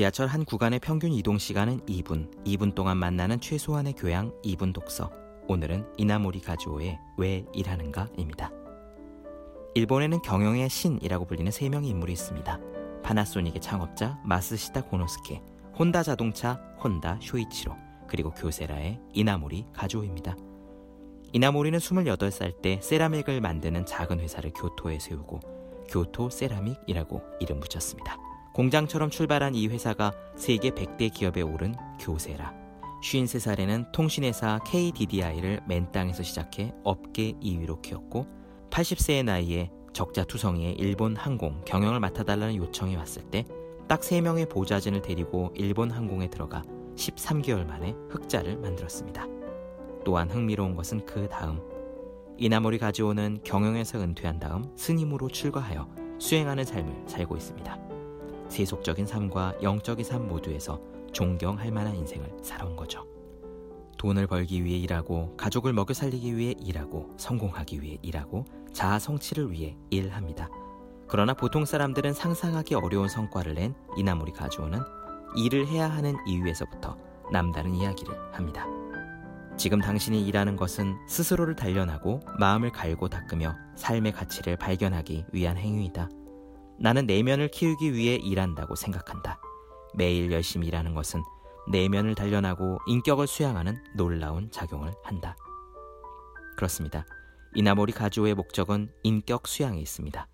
지하철 한 구간의 평균 이동 시간은 2분, 2분 동안 만나는 최소한의 교양 2분 독서. 오늘은 이나모리 가즈오의 왜 일하는가입니다. 일본에는 경영의 신이라고 불리는 세 명의 인물이 있습니다. 파나소닉의 창업자 마스시타 고노스케, 혼다 자동차 혼다 쇼이치로, 그리고 교세라의 이나모리 가즈오입니다. 이나모리는 28살 때 세라믹을 만드는 작은 회사를 교토에 세우고 교토 세라믹이라고 이름 붙였습니다. 공장처럼 출발한 이 회사가 세계 100대 기업에 오른 교세라. 53살에는 통신회사 KDDI를 맨 땅에서 시작해 업계 2위로 키웠고 80세의 나이에 적자투성이의 일본 항공 경영을 맡아달라는 요청이 왔을 때 딱 3명의 보좌진을 데리고 일본 항공에 들어가 13개월 만에 흑자를 만들었습니다. 또한 흥미로운 것은 그 다음 이나모리 가지오는 경영에서 은퇴한 다음 스님으로 출가하여 수행하는 삶을 살고 있습니다. 세속적인 삶과 영적인 삶 모두에서 존경할 만한 인생을 살아온 거죠. 돈을 벌기 위해 일하고 가족을 먹여 살리기 위해 일하고 성공하기 위해 일하고 자아 성취를 위해 일합니다. 그러나 보통 사람들은 상상하기 어려운 성과를 낸 이나모리 가주오는 일을 해야 하는 이유에서부터 남다른 이야기를 합니다. 지금 당신이 일하는 것은 스스로를 단련하고 마음을 갈고 닦으며 삶의 가치를 발견하기 위한 행위이다. 나는 내면을 키우기 위해 일한다고 생각한다. 매일 열심히 일하는 것은 내면을 단련하고 인격을 수양하는 놀라운 작용을 한다. 그렇습니다. 이나모리 가주오의 목적은 인격 수양에 있습니다.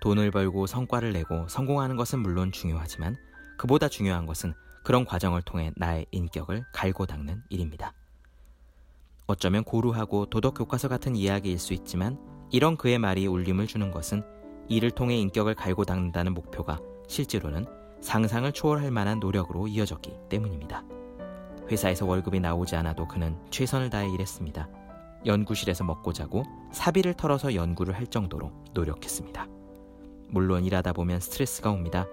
돈을 벌고 성과를 내고 성공하는 것은 물론 중요하지만 그보다 중요한 것은 그런 과정을 통해 나의 인격을 갈고 닦는 일입니다. 어쩌면 고루하고 도덕 교과서 같은 이야기일 수 있지만 이런 그의 말이 울림을 주는 것은 이를 통해 인격을 갈고 닦는다는 목표가 실제로는 상상을 초월할 만한 노력으로 이어졌기 때문입니다. 회사에서 월급이 나오지 않아도 그는 최선을 다해 일했습니다. 연구실에서 먹고 자고 사비를 털어서 연구를 할 정도로 노력했습니다. 물론 일하다 보면 스트레스가 옵니다.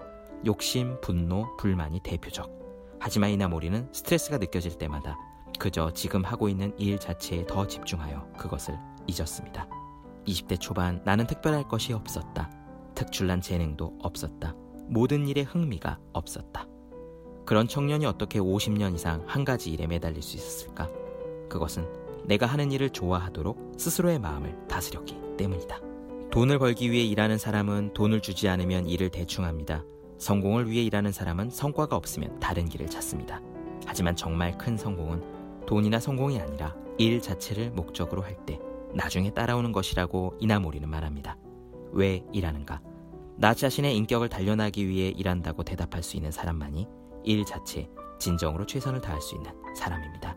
욕심, 분노, 불만이 대표적. 하지만 이나모리는 스트레스가 느껴질 때마다 그저 지금 하고 있는 일 자체에 더 집중하여 그것을 잊었습니다. 20대 초반 나는 특별할 것이 없었다. 특출난 재능도 없었다. 모든 일에 흥미가 없었다. 그런 청년이 어떻게 50년 이상 한 가지 일에 매달릴 수 있었을까? 그것은 내가 하는 일을 좋아하도록 스스로의 마음을 다스렸기 때문이다. 돈을 벌기 위해 일하는 사람은 돈을 주지 않으면 일을 대충 합니다. 성공을 위해 일하는 사람은 성과가 없으면 다른 길을 찾습니다. 하지만 정말 큰 성공은 돈이나 성공이 아니라 일 자체를 목적으로 할 때 나중에 따라오는 것이라고 이나모리는 말합니다. 왜 일하는가? 나 자신의 인격을 단련하기 위해 일한다고 대답할 수 있는 사람만이 일 자체에 진정으로 최선을 다할 수 있는 사람입니다.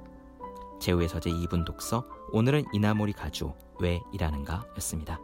제우의 서재 2분 독서 오늘은 이나모리 가주 왜 일하는가 였습니다.